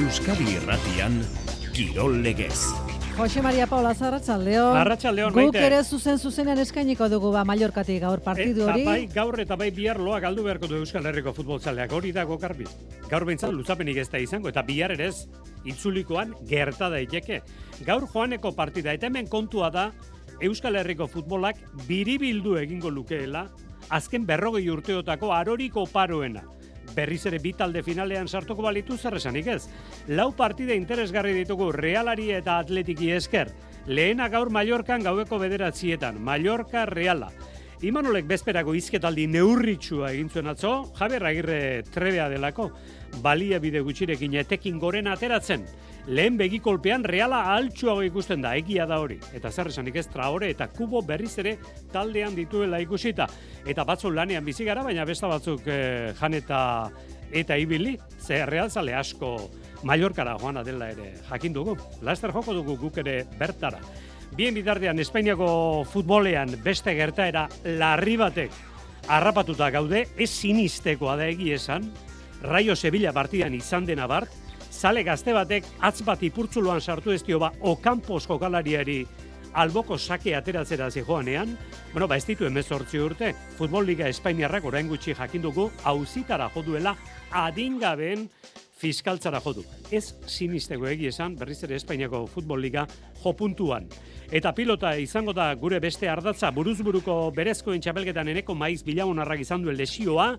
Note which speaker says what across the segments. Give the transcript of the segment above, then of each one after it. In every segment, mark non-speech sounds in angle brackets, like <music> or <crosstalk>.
Speaker 1: Euskadi Irratian Kirol Legez.
Speaker 2: Jose Maria Paula Zarratxaldeon.
Speaker 3: Arratsaldeon,
Speaker 2: Guk
Speaker 3: Maite.
Speaker 2: ere zuzen zuzenean eskainiko dugu ba Mallorcatik gaur partidu hori.
Speaker 3: Eta bai gaur eta bai bihar loa galdu beharko du Euskal Herriko futboltzaleak hori dago garbi. Gaur behintzat luzapenik ez da izango eta bihar ere ez itzulikoan gerta daiteke. Gaur joaneko partida eta hemen kontua da Euskal Herriko futbolak biribildu egingo lukeela azken berrogei urteotako aroriko paroena. Berriz ere bi talde finalean sartuko balitu zer esanik ez. Lau partida interesgarri ditugu Realari eta Atletiki esker. Lehena gaur Mallorcan gaueko bederatzietan. Mallorca Reala. Imanolek bezperako izketaldi neurritxua egin zuen atzo, Javier Agirre trebea delako, balia bide gutxirekin etekin goren ateratzen. Lehen begikolpean reala altxuago ikusten da, egia da hori. Eta zer esanik ez traore eta kubo berriz ere taldean dituela ikusita. Eta batzu lanean bizi gara, baina besta batzuk eh, jan eta eta ibili, ze realzale asko Mallorkara joana dela ere jakin dugu. Laster joko dugu guk ere bertara. Bien bitartean Espainiako futbolean beste gertaera larri batek harrapatuta gaude, ez sinistekoa da egi esan, Raio Sevilla partidan izan dena bart, zale gazte batek atz bat ipurtzuloan sartu ez dio ba Ocampos jokalariari alboko sake ateratzera zijoanean, bueno, ba ez ditu emezortzi urte, Futbol Liga Espainiarrak orain gutxi jakin dugu auzitara joduela adingabeen fiskaltzara jodu. Ez sinisteko egi esan, berriz ere Espainiako Futbol Liga jopuntuan. Eta pilota izango da gure beste ardatza buruzburuko berezkoen txapelketan eneko maiz bilagunarrak izan duen lesioa,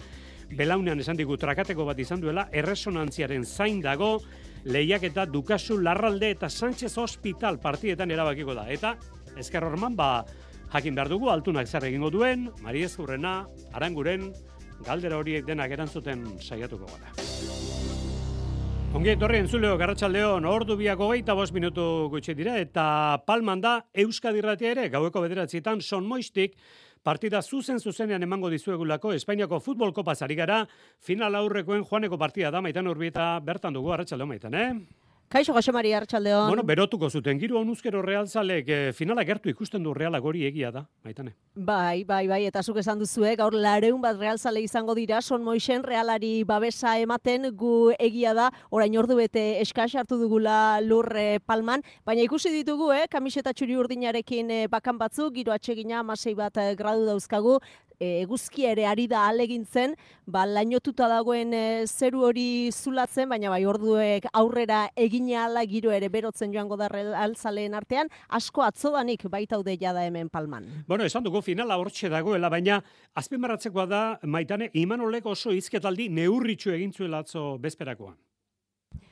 Speaker 3: belaunean esan digu trakateko bat izan duela, erresonantziaren zain dago, lehiak eta Dukasu Larralde eta Sánchez Hospital partietan erabakiko da. Eta, ezker horman, ba, jakin behar dugu, altunak zer egingo duen, Mariez Urrena, Aranguren, galdera horiek denak erantzuten saiatuko gara. Ongi etorri entzuleo garratxaldeon ordu biako geita bost minutu gutxi dira eta palman da Euskadi Irratia ere gaueko bederatzietan son moistik partida zuzen zuzenean emango dizuegulako Espainiako futbol kopa gara final aurrekoen joaneko partida da maitan urbieta bertan dugu arratsalde maitan, eh?
Speaker 2: Kaixo Jose Maria Arratsaldeon.
Speaker 3: Bueno, berotuko zuten giro onuzkero realzalek eh, finala gertu ikusten du realak hori egia da, maitane.
Speaker 2: Bai, bai, bai, eta zuk esan duzu, gaur lareun bat realzale izango dira, son moixen realari babesa ematen gu egia da, orain ordu bete eskas hartu dugula lur eh, palman, baina ikusi ditugu, eh, kamiseta txuri urdinarekin eh, bakan batzu, giro atsegina amasei bat gradu dauzkagu, e, eguzkia ere ari da alegintzen, ba, lainotuta dagoen e, zeru hori zulatzen, baina bai orduek aurrera egin ala giro ere berotzen joango da alzaleen artean, asko atzodanik baitaude jada hemen palman.
Speaker 3: Bueno, esan dugu finala hortxe dagoela, baina azpimarratzekoa da, maitane, Imanolek oso izketaldi neurritxu egin zuela atzo bezperakoan.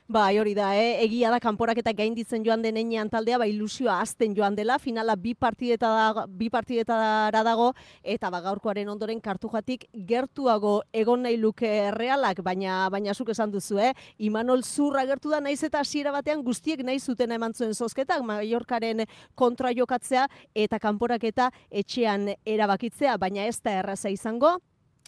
Speaker 2: Bai, hori da, eh? egia da kanporaketa gainditzen joan den enean taldea, ba ilusioa azten joan dela, finala bi partideta da, bi partidetara dago eta ba gaurkoaren ondoren kartujatik gertuago egon nahi luke realak, baina baina zuk esan duzu, eh? Imanol Zurra gertu da naiz eta hasiera batean guztiek nahi zuten eman zuen zozketak Mallorcaren kontra jokatzea eta kanporaketa etxean erabakitzea, baina ez da erraza izango.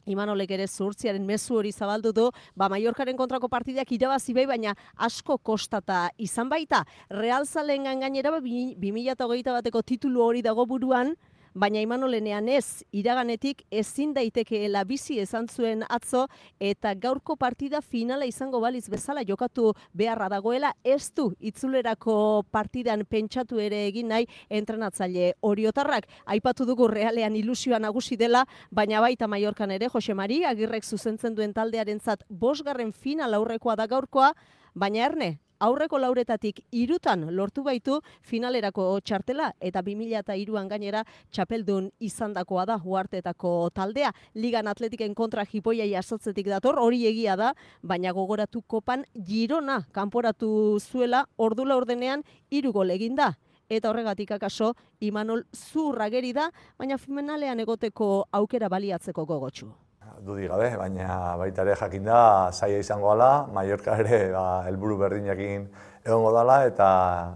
Speaker 2: Imanolek ere zurtziaren mezu hori zabaldu du, ba Mallorcaren kontrako partidak irabazi bai, baina asko kostata izan baita. Real Zalen gainera ba, 2008 bateko titulu hori dago buruan, baina Imanolenean ez, iraganetik ezin daitekeela bizi esan zuen atzo, eta gaurko partida finala izango baliz bezala jokatu beharra dagoela, ez du itzulerako partidan pentsatu ere egin nahi entrenatzaile oriotarrak. Aipatu dugu realean ilusioa nagusi dela, baina baita Mallorcan ere, Jose Mari, agirrek zuzentzen duen taldearentzat bosgarren final aurrekoa da gaurkoa, baina erne, aurreko lauretatik irutan lortu baitu finalerako txartela eta 2002an gainera txapeldun izandakoa da huartetako taldea. Ligan atletiken kontra jipoia jasotzetik dator, hori egia da, baina gogoratu kopan girona kanporatu zuela ordula ordenean hiru gol eginda. Eta horregatik akaso Imanol zurrageri da, baina finalean egoteko aukera baliatzeko gogotsu
Speaker 4: dudik gabe, baina baita ere jakin da zaila izango gala, Mallorca ere ba, helburu berdinakin egongo dala eta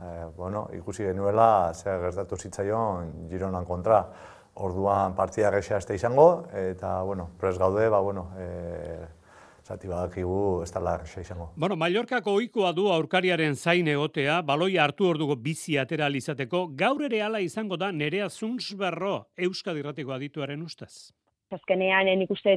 Speaker 4: e, bueno, ikusi genuela zer gertatu zitzaion Gironan kontra. Orduan partida gexea este izango eta bueno, pres gaude, ba bueno, e, zati badakigu ez dala izango.
Speaker 3: Bueno, Mallorcako ohikoa du aurkariaren zain egotea, baloia hartu orduko bizi atera izateko, gaur ere hala izango da Nerea Zunsberro Euskadi Irratiko adituaren ustez.
Speaker 5: Azkenean, nik uste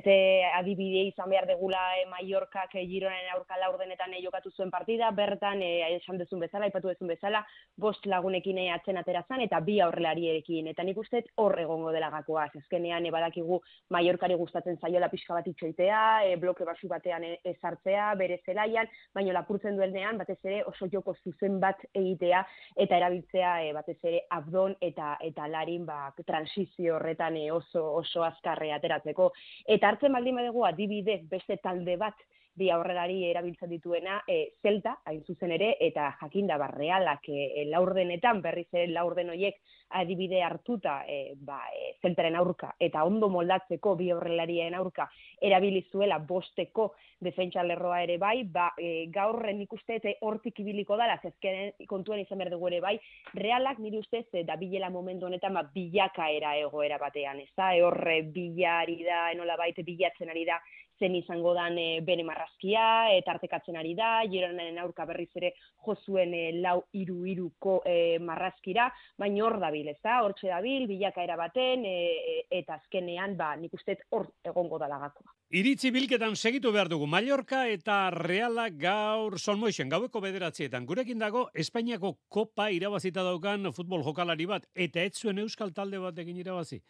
Speaker 5: adibide izan behar degula e, Mallorcak e, Gironen aurka laurdenetan e, jokatu zuen partida, bertan, e, esan dezun bezala, ipatu dezun bezala, bost lagunekin e, atzen aterazan, eta bi aurrelariekin. Eta nik uste hor egongo dela gakoa. Azkenean, e, badakigu Mallorcari gustatzen zaiola pixka bat itxoitea, e, bloke basu batean ezartzea, bere zelaian, baina lapurtzen duenean, batez ere oso joko zuzen bat egitea, eta erabiltzea batez ere abdon eta eta larin ba, transizio horretan oso, oso azkarrea ateratzeko. Eta hartzen baldin badugu adibidez beste talde bat bi aurrelari erabiltzen dituena e, zelta, hain zuzen ere, eta jakinda barrealak e, laurdenetan, berriz ere laurden hoiek adibide hartuta e, ba, e, zeltaren aurka, eta ondo moldatzeko bi aurrelarien aurka erabili zuela bosteko defentsa lerroa ere bai, ba, e, gaur nik uste eta hortik ibiliko dala, zezkenen kontuen izan behar dugu ere bai, realak nire ustez da bilela momentu honetan ba, bilaka era egoera batean, ez da, e, horre bilari da, enola baite bilatzen ari da, zen izango dan e, bere marrazkia, eta artekatzen ari da, Gironaren aurka berriz ere jozuen e, lau iru iruko e, marrazkira, baina hor dabil, ez da, hor dabil, bilakaera baten, e, eta azkenean, ba, nik uste hor egongo dalagakoa.
Speaker 3: Iritzi bilketan segitu behar dugu Mallorca eta Reala gaur sonmoixen gaueko bederatzietan. Gurekin dago Espainiako kopa irabazita daukan futbol jokalari bat eta ez zuen euskal talde bat egin irabazi.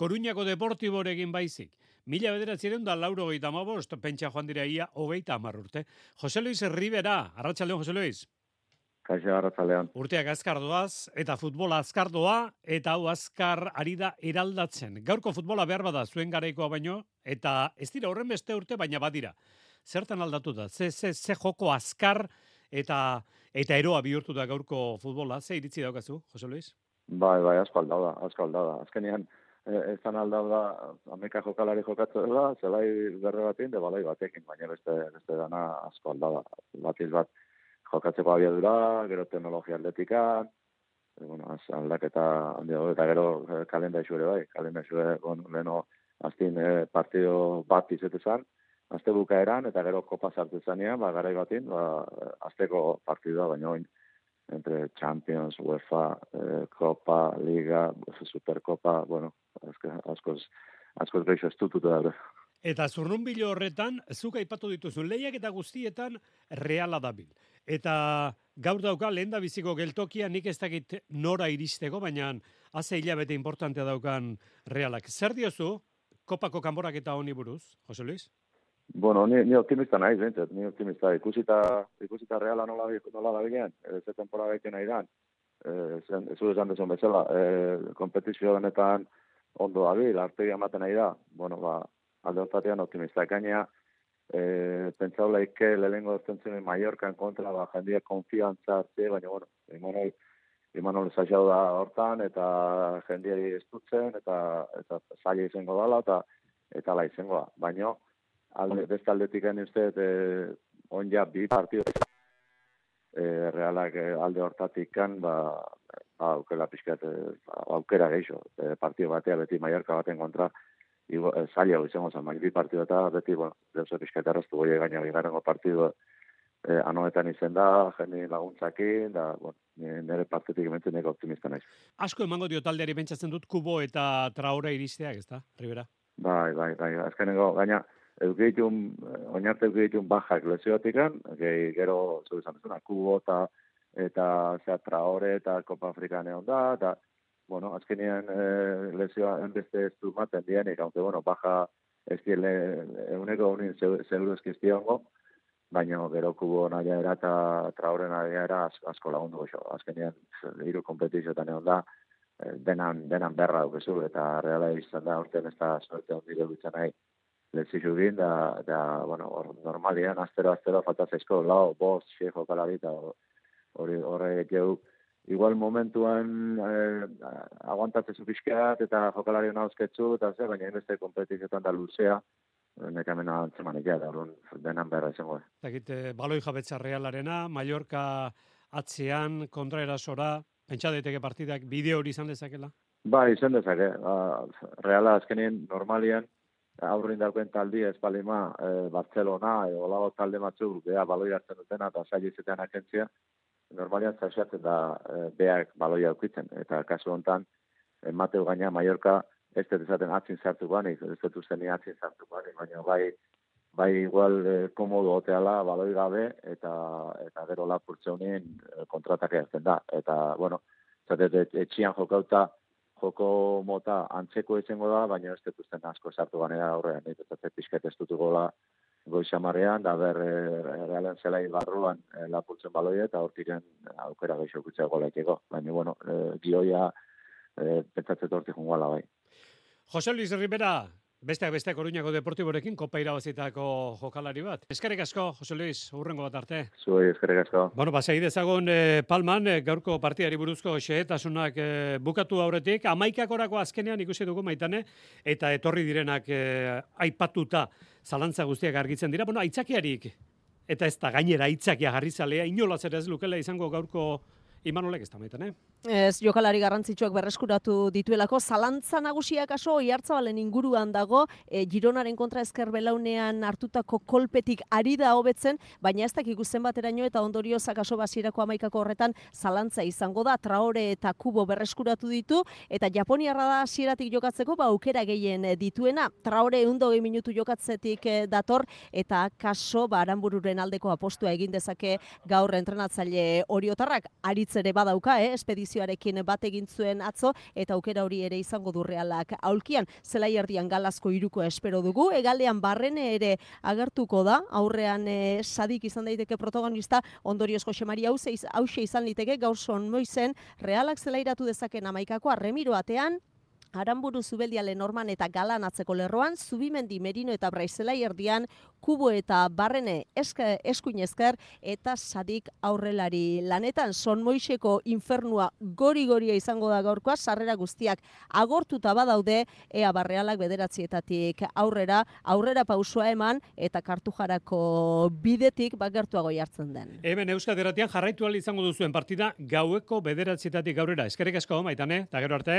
Speaker 3: Koruñako deportiborekin baizik. Mila bederatziren da lauro gehieta mabost, pentsa joan dira ia hogeita amarrurte. Jose Luis Rivera, arratsaldeon Jose Luis.
Speaker 6: Kaixo arratzalean.
Speaker 3: Urteak azkar doaz, eta futbola azkar doa, eta hau azkar ari da eraldatzen. Gaurko futbola behar bada zuen garaikoa baino, eta ez dira horren beste urte, baina badira. Zertan aldatu da? Ze, ze, ze joko azkar eta eta eroa bihurtu da gaurko futbola? Ze iritzi daukazu, Jose Luis?
Speaker 6: Bai, bai, asko aldauda. Azkenean, e, ez zan aldauda, ameka jokalari jokatzu dela, zelai berre batean, de balai batekin, baina beste, beste dana asko aldauda. Batiz bat, jokatzeko abiadura, gero teknologia atletikan, e, bueno, az, aldaketa handiago, eta gero e, kalenda ere bai, kalenda isure, bon, leno, aztin e, partido bat izetezan, azte bukaeran, eta gero kopa sartu zanean, ba, garai batin, ba, azteko partidua, baina oin, entre Champions, UEFA, eh, Copa, Liga, Supercopa, bueno, askoz, askoz geixo estututu da.
Speaker 3: Eta zurnun bilo horretan, zuk aipatu dituzu, lehiak eta guztietan reala dabil. Eta gaur dauka lehen da biziko geltokia nik ez dakit nora iristeko, baina haze hilabete importantea daukan realak. Zer diozu, kopako kanborak eta honi buruz, Jose Luis?
Speaker 6: Bueno, ni, ni optimista nahi, zintzat, ni optimista. Ikusita, ikusita reala nola, nola da bilen, ze temporada egiten nahi dan. Ez du esan dezun bezala, e, kompetizio denetan ondo dabil, artegi amaten nahi da. Bueno, ba, alde hortatean optimista. Gainea, eh pentsau laike lelengo zentzen Mallorca en kontra ba jendia konfiantza hartze baina bueno Imanol Imanol saio da hortan eta jendiari estutzen eta eta saia izango dala eta eta la izangoa baina alde beste aldetik gain uste eh on ja bi partido eh realak eh, alde hortatik kan ba ba aukera pizkat eh, aukera geixo eh, partido batea beti Mallorca baten kontra Igo, eh, zaila izango zen, baina bi partidu eta beti, bueno, deus pixka erraztu goi gaina bigarrengo partidu eh, anoetan izen da, jeni laguntzakin, da, bueno, nire partitik ementzen nego optimista naiz.
Speaker 3: Asko emango dio taldeari bentsatzen dut, kubo eta traora iristeak, ez da, Rivera?
Speaker 6: Bai, bai, bai, azkenengo, gaina, eugeitun, eh, oinarte eugeitun bajak lezioatikan, gehi, gero, zu izan kubo eta eta zea traore eta Copa Afrikane da, eta bueno, azkenean e, lezioa enbeste ez du maten dienik, aunque, bueno, baja ez diele eguneko unin seguru ezkiztiongo, baina gero kubo naia era eta trauren naia era asko lagundu goxo. Azkenean, hiru kompetizioetan egon da, eh, denan, denan berra dukezu, eta reala izan da, urtean ez da suerte handi dutzen nahi, lezizu din, da, da, bueno, or, normalian, astero, astero, falta zeizko, lau, bost, xe, jokalari, eta hori, horre, gehu, igual momentuan eh, aguantatze zu eta jokalari hona ausketzu eta ze, baina beste kompetizioetan da luzea nek amena antzemanik da, orduan denan behar izango.
Speaker 3: Zakit, eh, baloi jabetza realarena, Mallorca atzean, kontra erasora, pentsa daiteke partidak bideo hori izan dezakela?
Speaker 6: Ba, izan dezake. Ba, reala azkenien normalian, aurrin daukuen taldi ez palima, eh, Barcelona, e, olago talde matzu, bea baloi hartzen dutena, eta sailizetean akentzia, normalian zaxatzen da e, beak baloi aukitzen. Eta kasu hontan, e, Mateo gaina Mallorca ez dut esaten atzin sartu banik, ez dut uste ni atzin sartu banik, baina bai, bai igual eh, komodo oteala baloi gabe, eta, eta gero lapurtze honien eh, kontratak egiten da. Eta, bueno, zatet, etxian jokauta, joko mota antzeko izango da, baina ez dut asko sartu ganera aurrean, ez dut pixket ez dut gola goizamarean, da ber, e, realen zelai barruan e, lapurtzen baloia, eta hortiken aukera gaixo kutzea gola Baina, bueno, e, gioia e, pentsatzet hortik jungoala bai.
Speaker 3: Jose Luis Rivera, Besteak beste Coruñako Deportiborekin kopa irabazitako jokalari bat. Eskerrik asko, Jose Luis, urrengo bat arte.
Speaker 6: Zuei, eskerrik asko.
Speaker 3: Bueno, pasai dezagon eh, Palman, eh, gaurko partiari buruzko xehetasunak eh, bukatu aurretik, amaikakorako azkenean ikusi dugu maitane, eta etorri direnak eh, aipatuta zalantza guztiak argitzen dira. Bueno, aitzakiarik, eta ez da gainera aitzakia jarri zalea, inolaz ere ez lukela izango gaurko Imanolek ez da maiten, eh?
Speaker 2: Ez, jokalari garrantzitsuak berreskuratu dituelako, zalantza nagusiak aso, oiartzabalen inguruan dago, e, Gironaren kontra ezker belaunean hartutako kolpetik ari da hobetzen, baina ez dakik zen bateraino eta ondorio zakaso basirako amaikako horretan zalantza izango da, traore eta kubo berreskuratu ditu, eta Japoniarra da hasieratik jokatzeko, ba, aukera gehien dituena, traore eundo minutu jokatzetik eh, dator, eta kaso, ba, aranbururen aldeko apostua egin dezake gaur entrenatzaile oriotarrak, aritz ere badauka, eh, espedizioarekin bat egin zuen atzo eta aukera hori ere izango du realak. Aulkian zelai erdian galazko iruko espero dugu. Egalean barrene ere agertuko da. Aurrean e, sadik izan daiteke protagonista ondorioz Jose Maria hause izan liteke. Gaur son moizen realak zelairatu dezaken amaikako arremiro atean Aramburu zubeldiale norman eta galan atzeko lerroan, Zubimendi Merino eta Braizelai erdian, Kubo eta Barrene eske, eskuin esker eta Sadik aurrelari lanetan. Son Moixeko infernua gori-goria izango da gaurkoa, sarrera guztiak agortuta badaude, ea barrealak bederatzietatik aurrera, aurrera pausua eman eta kartujarako bidetik bagertuago jartzen den.
Speaker 3: Hemen Euskadi Erratian jarraitu izango duzuen partida gaueko bederatzietatik aurrera. Eskerrik asko, maitane, eta gero arte.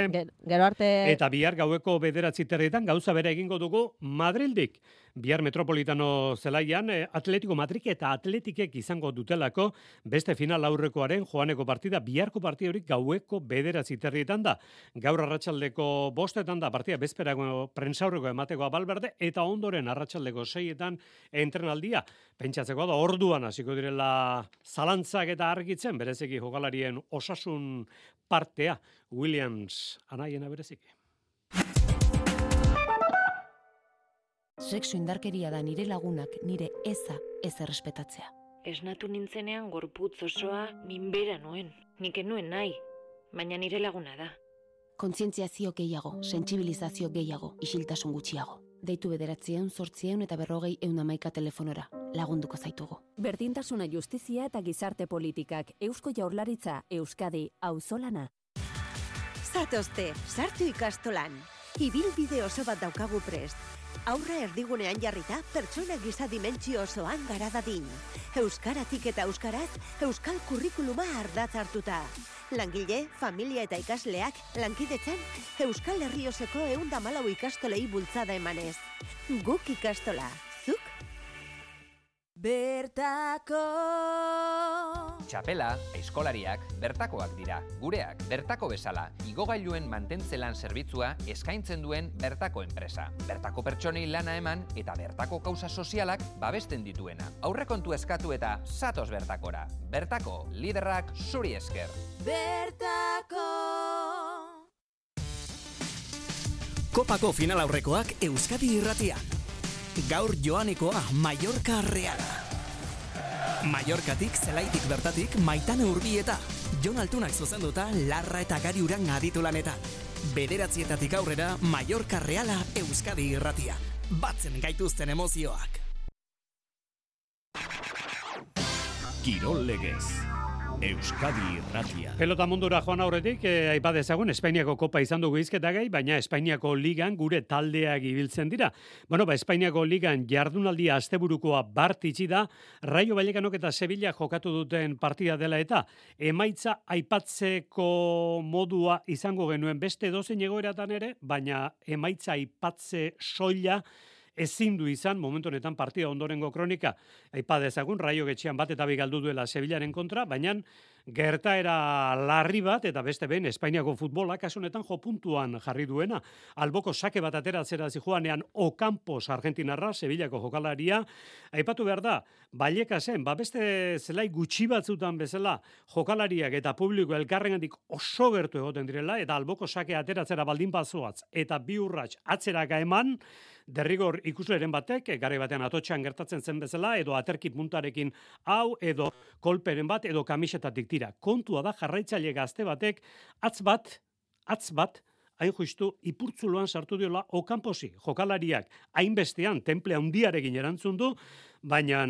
Speaker 2: Gero arte.
Speaker 3: Eta bihar gaueko bederatzi terrietan gauza bere egingo dugu Madrildik. Bihar Metropolitano zelaian eh, Atletico Madrid eta Atletikek izango dutelako beste final aurrekoaren joaneko partida. Biharko partida hori gaueko bederatzi terrietan da. Gaur arratsaldeko bostetan da partida bezperago prensaurreko emateko abalberde eta ondoren arratsaldeko seietan entrenaldia. Pentsatzeko da orduan hasiko direla zalantzak eta argitzen berezeki jokalarien osasun partea Williams anaiena bereziki.
Speaker 7: Sexu indarkeria da nire lagunak nire eza ez errespetatzea.
Speaker 8: Esnatu nintzenean gorputz osoa minbera nuen. Nik nuen nahi, baina nire laguna da.
Speaker 7: Kontzientziazio gehiago, sentsibilizazio gehiago, isiltasun gutxiago. Deitu bederatzieun, sortzieun eta berrogei eun amaika telefonora. Lagunduko zaitugu.
Speaker 9: Berdintasuna justizia eta gizarte politikak. Eusko jaurlaritza, Euskadi, auzolana.
Speaker 10: Zatozte, sartu ikastolan. Ibil bide oso bat daukagu prest. Aurra erdigunean jarrita, pertsona giza dimentsio osoan gara dadin. Euskaratik eta euskaraz, euskal kurrikuluma ardatz hartuta. Langile, familia eta ikasleak, lankidetzen, euskal herrioseko eundamalau ikastolei bultzada emanez. Guk ikastola,
Speaker 11: Bertako
Speaker 12: Txapela, eskolariak, bertakoak dira. Gureak, bertako bezala, igogailuen mantentzelan zerbitzua eskaintzen duen bertako enpresa. Bertako pertsonei lana eman eta bertako kauza sozialak babesten dituena. Aurrekontu eskatu eta satos bertakora. Bertako, liderrak zuri esker.
Speaker 11: Bertako
Speaker 1: Kopako final aurrekoak Euskadi irratian gaur joanekoa Mallorca Reala. Mallorcatik zelaitik bertatik maitane urbieta. Jon Altunak zuzenduta larra eta gari uran aditu lanetan. Bederatzietatik aurrera Mallorca Reala Euskadi irratia. Batzen gaituzten emozioak. Kirol legez. Euskadi Irratia.
Speaker 3: Pelota mundura joan aurretik, eh, aipa dezagun, Espainiako kopa izan dugu izketa gai, baina Espainiako ligan gure taldeak ibiltzen dira. Bueno, ba, Espainiako ligan jardunaldia asteburukoa bartitzi da, Raio Vallecanok eta Sevilla jokatu duten partida dela eta emaitza aipatzeko modua izango genuen beste dozen egoeratan ere, baina emaitza aipatze soila ezin du izan momentu honetan partida ondorengo kronika aipa dezagun raio getxean bat eta bi galdu duela Sevillaren kontra, baina gertaera larri bat eta beste behin Espainiako futbola kasunetan jo puntuan jarri duena. Alboko sake bat ateratzera zijoanean Ocampos Argentinarra Sevillako jokalaria aipatu behar da Baieka zen, ba beste zelai gutxi batzutan bezala jokalariak eta publiko elkarrengandik oso gertu egoten direla eta alboko sake ateratzera baldin bazoaz eta bi urrats atzeraka eman derrigor ikusleren batek, gare batean atotxan gertatzen zen bezala, edo aterkit muntarekin hau, edo kolperen bat, edo kamisetatik tira. Kontua da jarraitzaile gazte batek, atz bat, atz bat, hain justu, ipurtzuloan sartu diola okamposi, jokalariak, hainbestean, temple handiarekin erantzun du, baina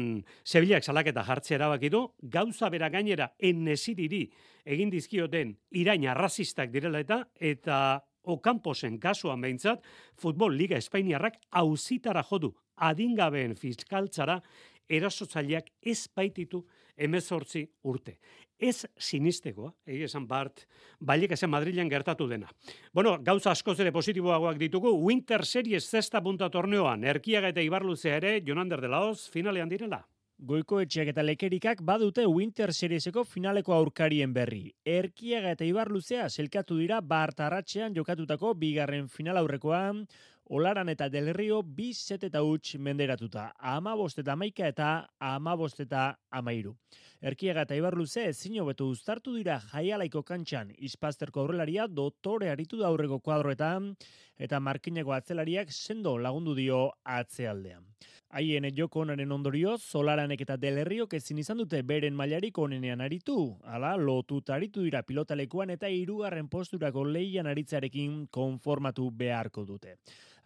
Speaker 3: Sevillak salaketa jartze erabaki du, gauza bera gainera ennesiriri egin dizkioten iraina arrazistak direla eta, eta Okamposen kasuan behintzat, Futbol Liga Espainiarrak auzitara jodu adingabeen fiskaltzara erasotzaileak ez baititu emezortzi urte. Ez sinistegoa, egi esan Bart, bailik esan Madrilen gertatu dena. Bueno, gauza askoz ere positiboagoak ditugu, Winter Series zesta punta torneoan, erkiaga eta ibarluzea ere, Jonander de Laoz, finalean direla.
Speaker 13: Goiko etxeak eta lekerikak badute Winter Serieseko finaleko aurkarien berri. Erkiaga eta Ibarluzea selkatu dira bartarratxean jokatutako bigarren final aurrekoan, Olaran eta Del Rio bi set eta huts menderatuta. Ama eta maika eta ama eta amairu. Erkiaga eta Ibarluze ezin hobetu uztartu dira jaialaiko kantxan izpazterko aurrelaria dotore aritu da aurreko kuadroetan eta markineko atzelariak sendo lagundu dio atzealdean. Haien joko onaren ondorio, Solaranek eta Delerriok ezin izan dute beren mailarik onenean aritu. Hala, lotuta aritu dira pilotalekuan eta hirugarren posturako leian aritzarekin konformatu beharko dute.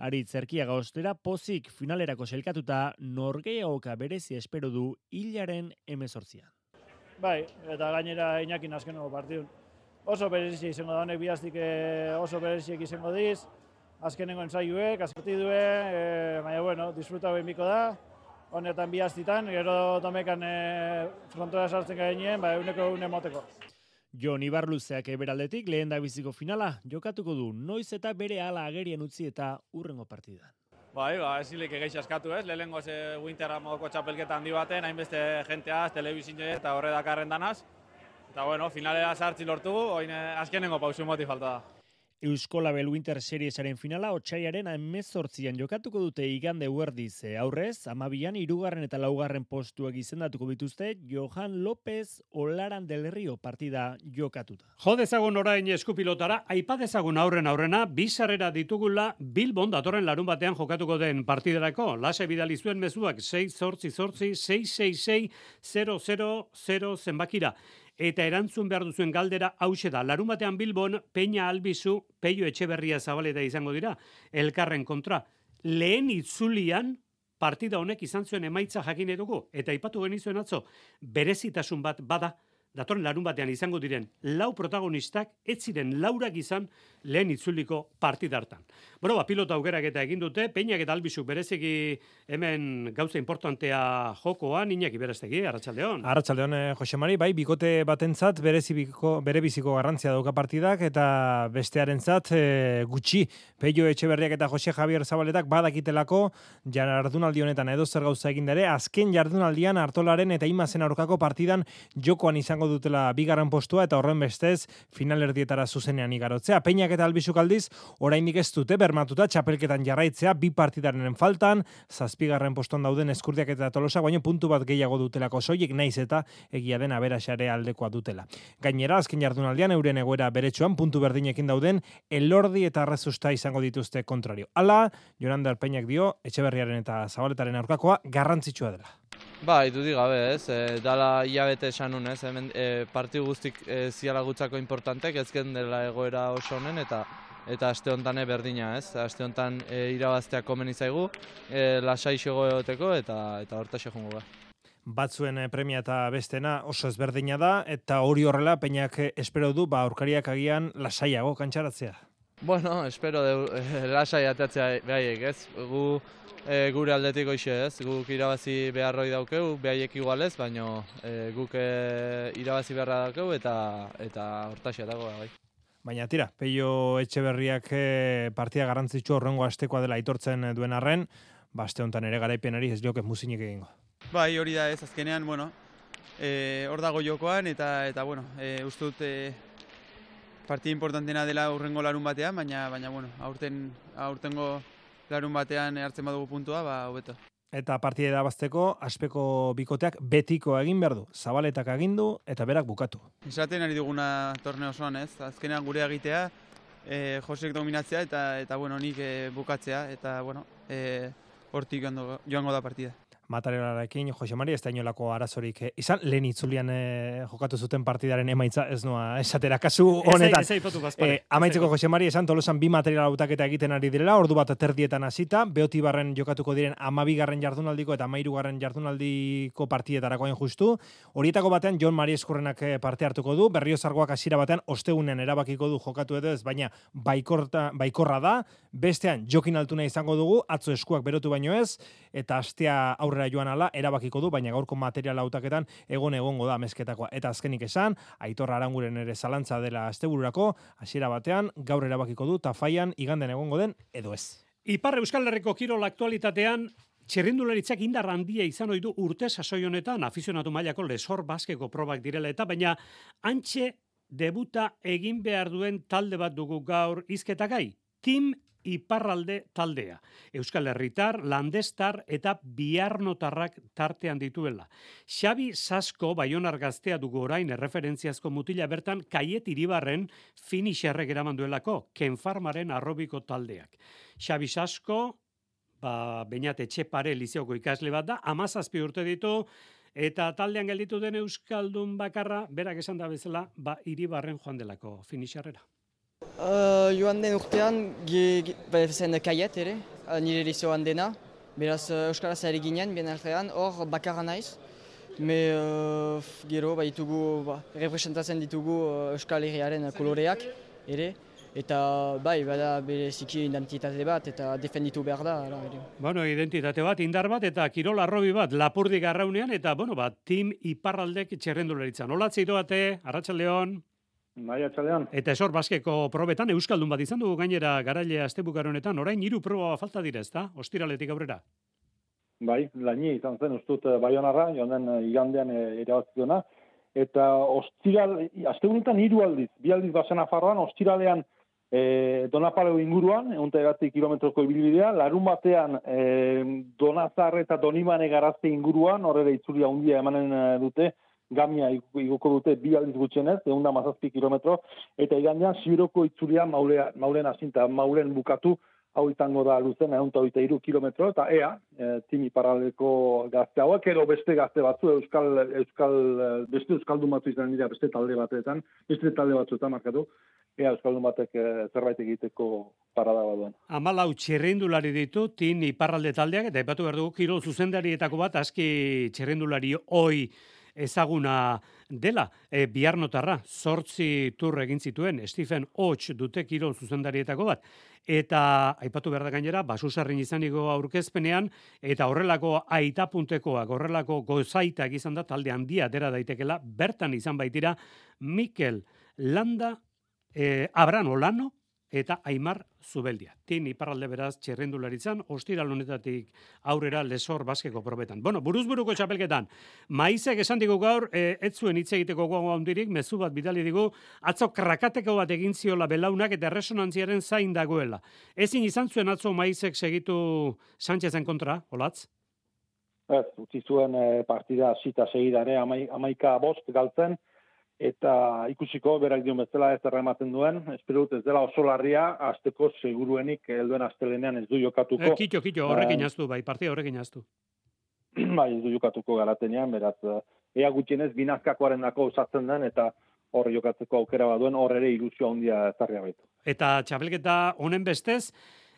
Speaker 13: Aritz erkiaga ostera pozik finalerako selkatuta norgeaoka berezi espero du hilaren emezortzian.
Speaker 14: Bai, eta gainera inakin azkeneko partidun. Oso berezi izango da honek bihaztik eh, oso bereziek izango diz, azkenengo ensaiuek, azkertidue, e, eh, baina bueno, disfruta biko da, honetan bihaztitan, gero domekan e, frontora sartzen gainean, bai, uneko une moteko.
Speaker 13: Jon Ibarluzeak eberaldetik lehen da biziko finala jokatuko du noiz eta bere ala agerien utzi eta urrengo partidan.
Speaker 15: Bai, ba, ez hilik egeiz askatu ez, lehenengo ze winterra modoko txapelketa handi baten, hainbeste jenteaz, telebizin eta horre dakarren danaz. Eta bueno, finalera sartzi lortu, oin eh, azkenengo pausu moti falta da.
Speaker 13: Euskolabel Winter Seriesaren finala otxaiaren amezortzian jokatuko dute igande huerdiz aurrez, amabian irugarren eta laugarren postuak izendatuko bituzte Johan López Olaran del Rio partida jokatuta.
Speaker 3: Jo dezagun orain eskupilotara, aipa dezagun aurren aurrena, bizarrera ditugula Bilbon datorren larun batean jokatuko den partiderako. Lase bidali zuen mezuak 6 zortzi zortzi 666 000 zenbakira eta erantzun behar duzuen galdera hause da. Larun batean Bilbon, Peña Albizu, Peio Etxeberria zabaleta izango dira, elkarren kontra. Lehen itzulian, partida honek izan zuen emaitza jakin dugu, eta ipatu genizuen atzo, berezitasun bat bada, datorren larun batean izango diren lau protagonistak, ez ziren laurak izan lehen itzuliko partidartan. Bueno, ba, pilota aukerak eta egin dute, peinak eta albizuk bereziki hemen gauza importantea jokoan, inak iberestegi, Arratxaldeon.
Speaker 16: Arratxaldeon, eh, Jose Mari, bai, bikote batentzat bere, zibiko, bere biziko garrantzia dauka partidak, eta bestearentzat eh, gutxi, peio etxeberriak eta Jose Javier Zabaletak badakitelako jardunaldi honetan edo zer gauza egin dere, azken jardunaldian hartolaren eta imazen aurkako partidan jokoan izango dutela bigarren postua, eta horren bestez finalerdietara zuzenean igarotzea. Peinak eta albizuk aldiz, oraindik ez dute, bermatuta txapelketan jarraitzea bi partidaren faltan, zazpigarren poston dauden eskurdiak eta tolosa, baina puntu bat gehiago dutelako soiek naiz eta egia den aberaxare aldekoa dutela. Gainera, azken jardunaldian euren egoera beretsuan puntu berdinekin dauden elordi eta arrezusta izango dituzte kontrario. Hala, Jonander Peñak dio, etxeberriaren eta zabaletaren aurkakoa garrantzitsua dela.
Speaker 17: Ba, idudik gabe, ez, e, dala iabete esan ez, hemen e, partiu guztik e, ziala gutzako importantek, ezken dela egoera oso honen, eta eta aste honetan berdina, ez? Aste honetan e, irabazteak komen izaigu, e, lasai xego egoteko eta eta horta jongo da.
Speaker 16: Batzuen premia eta bestena oso ezberdina da eta hori horrela peinak espero du ba aurkariak agian lasaiago kantxaratzea.
Speaker 17: Bueno, espero de e, lasai atatzea behaiek, ez? Gu e, gure aldetik hoxe, ez? Guk irabazi beharroi daukeu, behaiek igualez, baina e, guk e, irabazi beharra daukeu eta eta hortaxea dago bai.
Speaker 16: Baina tira, peio etxe berriak eh, partia garrantzitsu horrengo astekoa dela aitortzen duen arren, baste hontan ere garaipenari ez lioke muzinik egingo.
Speaker 18: Bai, hori da ez, azkenean, bueno, e, hor dago jokoan, eta, eta bueno, e, uste dut e, partida importantena dela urrengo larun batean, baina, baina bueno, aurten, aurtengo larun batean hartzen badugu puntua, ba, hobeto.
Speaker 16: Eta partida da bazteko, aspeko bikoteak betiko egin behar du. Zabaletak agindu eta berak bukatu.
Speaker 18: Esaten ari duguna torneo osoan ez, azkenean gure egitea, e, Josek dominatzea eta, eta bueno, nik e, bukatzea, eta bueno, e, hortik joango da partida.
Speaker 16: Matarelarekin Jose Mari ez da inolako arazorik eh, izan lehen itzulian eh, jokatu zuten partidaren emaitza ez noa esatera kasu honetan.
Speaker 3: Ez eh,
Speaker 16: amaitzeko Jose Mari esan tolosan bi material hautaketa egiten ari direla, ordu bat terdietan hasita, beotibarren jokatuko diren amabigarren jardunaldiko eta amairugarren jardunaldiko partidetarakoen justu. Horietako batean John Mari Eskurrenak eh, parte hartuko du, berriozargoak hasiera batean ostegunen erabakiko du jokatu edo ez, baina baikorta, baikorra da, bestean jokin altuna izango dugu, atzo eskuak berotu baino ez, eta astea aurre aurrera joan ala erabakiko du, baina gaurko material hautaketan egon egongo da mezketakoa. Eta azkenik esan, Aitor Aranguren ere zalantza dela astebururako, hasiera batean gaur erabakiko du tafaian iganden egongo den edo ez.
Speaker 3: Ipar Euskal Herriko kirol aktualitatean Txerrindularitzak indar handia izan ohi du urte sasoi honetan afizionatu mailako lesor baskeko probak direla eta baina antxe debuta egin behar duen talde bat dugu gaur izketagai. Team iparralde taldea. Euskal Herritar, Landestar eta Biarnotarrak tartean dituela. Xabi Sasko Baionar gaztea dugu orain erreferentziazko mutila bertan kaiet iribarren finisherrek eraman duelako, Kenfarmaren arrobiko taldeak. Xabi Sasko, ba, bainat etxepare lizioko ikasle bat da, amazazpi urte ditu, Eta taldean gelditu den Euskaldun bakarra, berak esan da bezala, ba, iribarren joan delako finisharrera.
Speaker 19: Uh, joan den urtean, ge, ge, ba, zen kaiet ere, uh, nire lizoan dena. Beraz, uh, Euskaraz ere ginen, ben artean, hor bakarra naiz. Me, uh, gero, ba, ditugu, ba, representatzen ditugu Euskal Herriaren koloreak ere. Eta bai, bada bere ziki identitate bat eta defenditu behar da. Ara.
Speaker 3: Bueno, identitate bat, indar bat eta kirol arrobi bat, lapurdi garraunean eta, bueno, bat, tim iparraldek txerrendularitzan. Ola, zeitu bate, Arratxaldeon.
Speaker 20: Bai, atxalean.
Speaker 3: Eta esor baskeko probetan Euskaldun bat izan dugu gainera garaile astebukar honetan, orain hiru proba falta dira, ezta? Ostiraletik aurrera.
Speaker 20: Bai, laini izan zen ustut eh, Baionarra, joan den eh, igandean erabaziona eta ostiral astebunetan hiru aldiz, bi aldiz basen Nafarroan, ostiralean e, Donapaleu inguruan, egunta egati kilometroko ibilbidea, larun batean e, Donazar eta Donimane garazte inguruan, horre itzulia handia emanen dute, gamia igoko dute bi aldiz gutxenez, egun da mazazpi kilometro, eta igandean ziroko itzulia maulea, maulen asinta, maulen bukatu, hau izango da luzen, egun eta iru kilometro, eta ea, e, timi paraleko gazte hauek, edo beste gazte batzu, euskal, euskal, beste euskaldun batzu izan dira beste talde batetan, beste talde batzu eta markatu, ea euskaldun batek e, zerbait egiteko parada baduen.
Speaker 3: Amalau txerrendulari ditu, tin iparralde taldeak, eta epatu behar dugu, kiro zuzendarietako bat, aski txerrendulari oi ezaguna dela. E, biarnotarra, sortzi tur egin zituen, Stephen Hoch dute kirol zuzendarietako bat. Eta aipatu behar da gainera, basusarrin izaniko aurkezpenean, eta horrelako aita puntekoak, horrelako gozaitak izan da, talde handia dera daitekela, bertan izan baitira, Mikel Landa, e, Abran Olano, eta Aimar Zubeldia. Tin iparralde beraz txerrendularitzan, ostira honetatik aurrera lesor baskeko probetan. Bueno, buruzburuko txapelketan, maizek esan digu gaur, e, ez zuen hitz egiteko gogo handirik, mezu bat bidali digu, atzo krakateko bat egin ziola belaunak eta resonantziaren zain dagoela. Ezin izan zuen atzo maizek segitu Sánchezen kontra, olatz?
Speaker 20: Ez, utzi zuen eh, partida zita segidare, amaika bost galtzen, eta ikusiko berak dion bezala ez errematen duen, espero dut ez dela oso larria, azteko seguruenik helduen astelenean ez du jokatuko.
Speaker 3: E, kito, kito, horrekin jaztu, bai, partia horrekin jaztu. <clears throat>
Speaker 20: bai, ez du jokatuko garatenean, beraz, eh, ea gutxienez binazkakoaren dako usatzen den, eta horre jokatzeko aukera baduen, horre ere ilusio handia zarria baitu.
Speaker 3: Eta txapelketa honen bestez,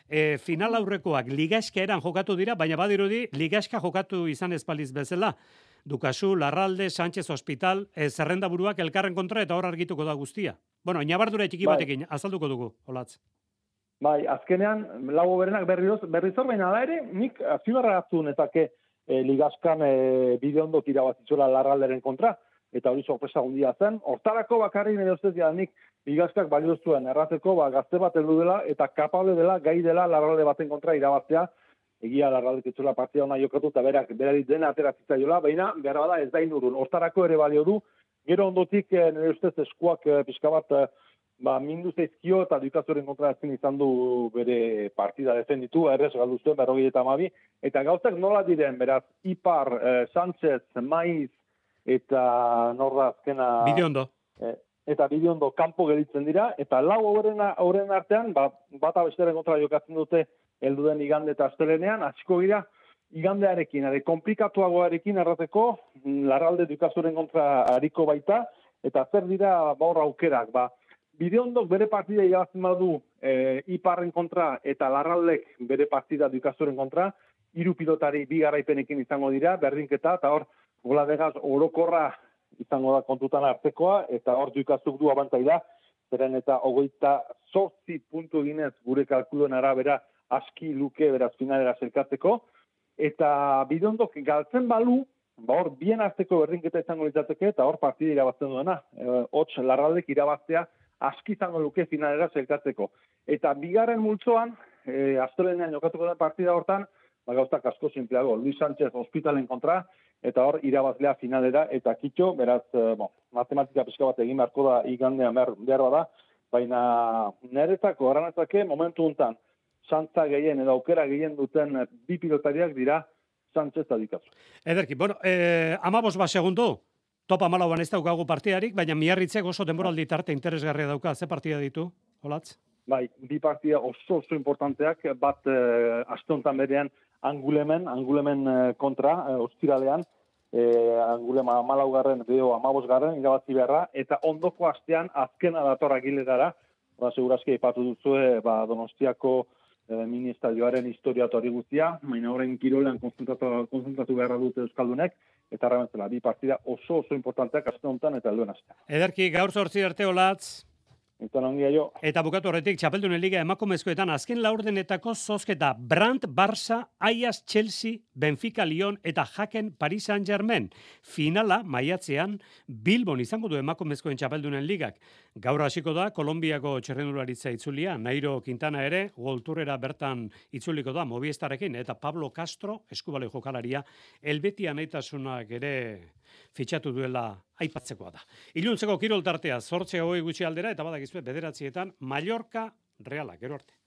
Speaker 3: e, final aurrekoak ligaska eran jokatu dira, baina badirudi ligaska jokatu izan espaliz bezala. Dukasu, Larralde, Sánchez Hospital, e, zerrenda buruak elkarren kontra eta hor argituko da guztia. Bueno, inabardura txiki bai. batekin, azalduko dugu, olatz.
Speaker 20: Bai, azkenean, lago berenak berriz, berriz hor baina ere, nik azibarra hartu netake e, ligaskan e, bide ondo tira bat Larralderen kontra, eta hori sorpresa hundia zen. Hortarako bakarri nire ustez nik ligaskak balio zuen errateko, ba, gazte bat heldu dela, eta kapable dela, gai dela Larralde baten kontra irabaztea, egia larraldik itzula partida ona jokatu eta berak berari dena ateratzitzaiola, baina behar bada ez da inurun. Hortarako ere balio du, gero ondotik eh, nire ustez eskuak eh, pixka bat eh, ba, mindu zaizkio eta dukazuren kontra ezin izan du bere partida defenditu, errez galdu zuen, berrogei eta amabi, eta gauzak nola diren, beraz, Ipar, eh, Sánchez, Maiz, eta norra azkena...
Speaker 3: Bideondo.
Speaker 20: Eh, eta bideondo kanpo gelitzen dira, eta lau horren, horren artean, ba, bata besteren kontra jokatzen dute helduden igande eta astelenean, hasiko gira, igandearekin, are komplikatuagoarekin errateko, mm, larralde dukazuren kontra hariko baita, eta zer dira baur aukerak, ba, Bideondok bere partida irabazten badu e, iparren kontra eta larraldek bere partida dukazuren kontra, hiru pilotari bi garaipenekin izango dira, berdinketa, eta hor, gola degaz, orokorra izango da kontutan artekoa, eta hor dukazuk du abantai da, zeren eta ogoita sortzi puntu ginez gure kalkuluen arabera aski luke beraz finalera zerkatzeko, eta bidondok galtzen balu, ba hor bien arteko berdinketa izango litzateke, eta hor partida irabazten duena, e, hots larraldek irabaztea, aski izango luke finalera zelkatzeko. Eta bigarren multzoan, e, astelenean jokatuko da partida hortan, ba gauztak asko simpleago, Luis Sánchez hospitalen kontra, eta hor irabazlea finalera, eta kitxo, beraz, e, bon, matematika pixka bat egin beharko da igandean behar, behar da, baina niretako garanetzake momentu untan, Santza gehien edo aukera gehien duten bi pilotariak dira Sánchez eta Dikazu.
Speaker 3: Ederki, bueno, eh, amabos ba segundu, topa malauan ez daukagu partidarik, baina miarritzek oso denboraldi tarte interesgarria dauka, ze partida ditu, holatz?
Speaker 20: Bai, bi partida oso oso importanteak, bat eh, astontan berean angulemen, angulemen eh, kontra, eh, ostiralean, eh, angulema malaugarren, bideo amabosgarren, irabazi beharra, eta ondoko astean azkena datorra giletara, ba, segurazki ipatu duzue, ba, donostiako eh, mini historia hori guztia, baina horren kirolean konzentratu, konzentratu beharra dute Euskaldunek, eta arramentzela, bi partida oso oso importanteak azte honetan eta helduen astea.
Speaker 3: Ederki, gaur zortzi arte olatz,
Speaker 20: Eta ongia jo.
Speaker 3: Eta bukatu horretik, txapeldunen liga emakumezkoetan azken laurdenetako zozketa Brandt, Barça, Aias, Chelsea, Benfica, Lyon eta Jaken Paris Saint-Germain. Finala, maiatzean, Bilbon izango du emakumezkoen txapeldunen ligak. Gaur hasiko da, Kolombiako txerrendularitza itzulia, Nairo Quintana ere, golturera bertan itzuliko da, mobiestarekin, eta Pablo Castro, eskubale jokalaria, elbetia nahitasunak ere fitxatu duela aipatzekoa da. Iluntzeko kirol tartea, zortze hoi gutxi aldera, eta badakizue, bederatzietan, Mallorca, Reala, gero arte.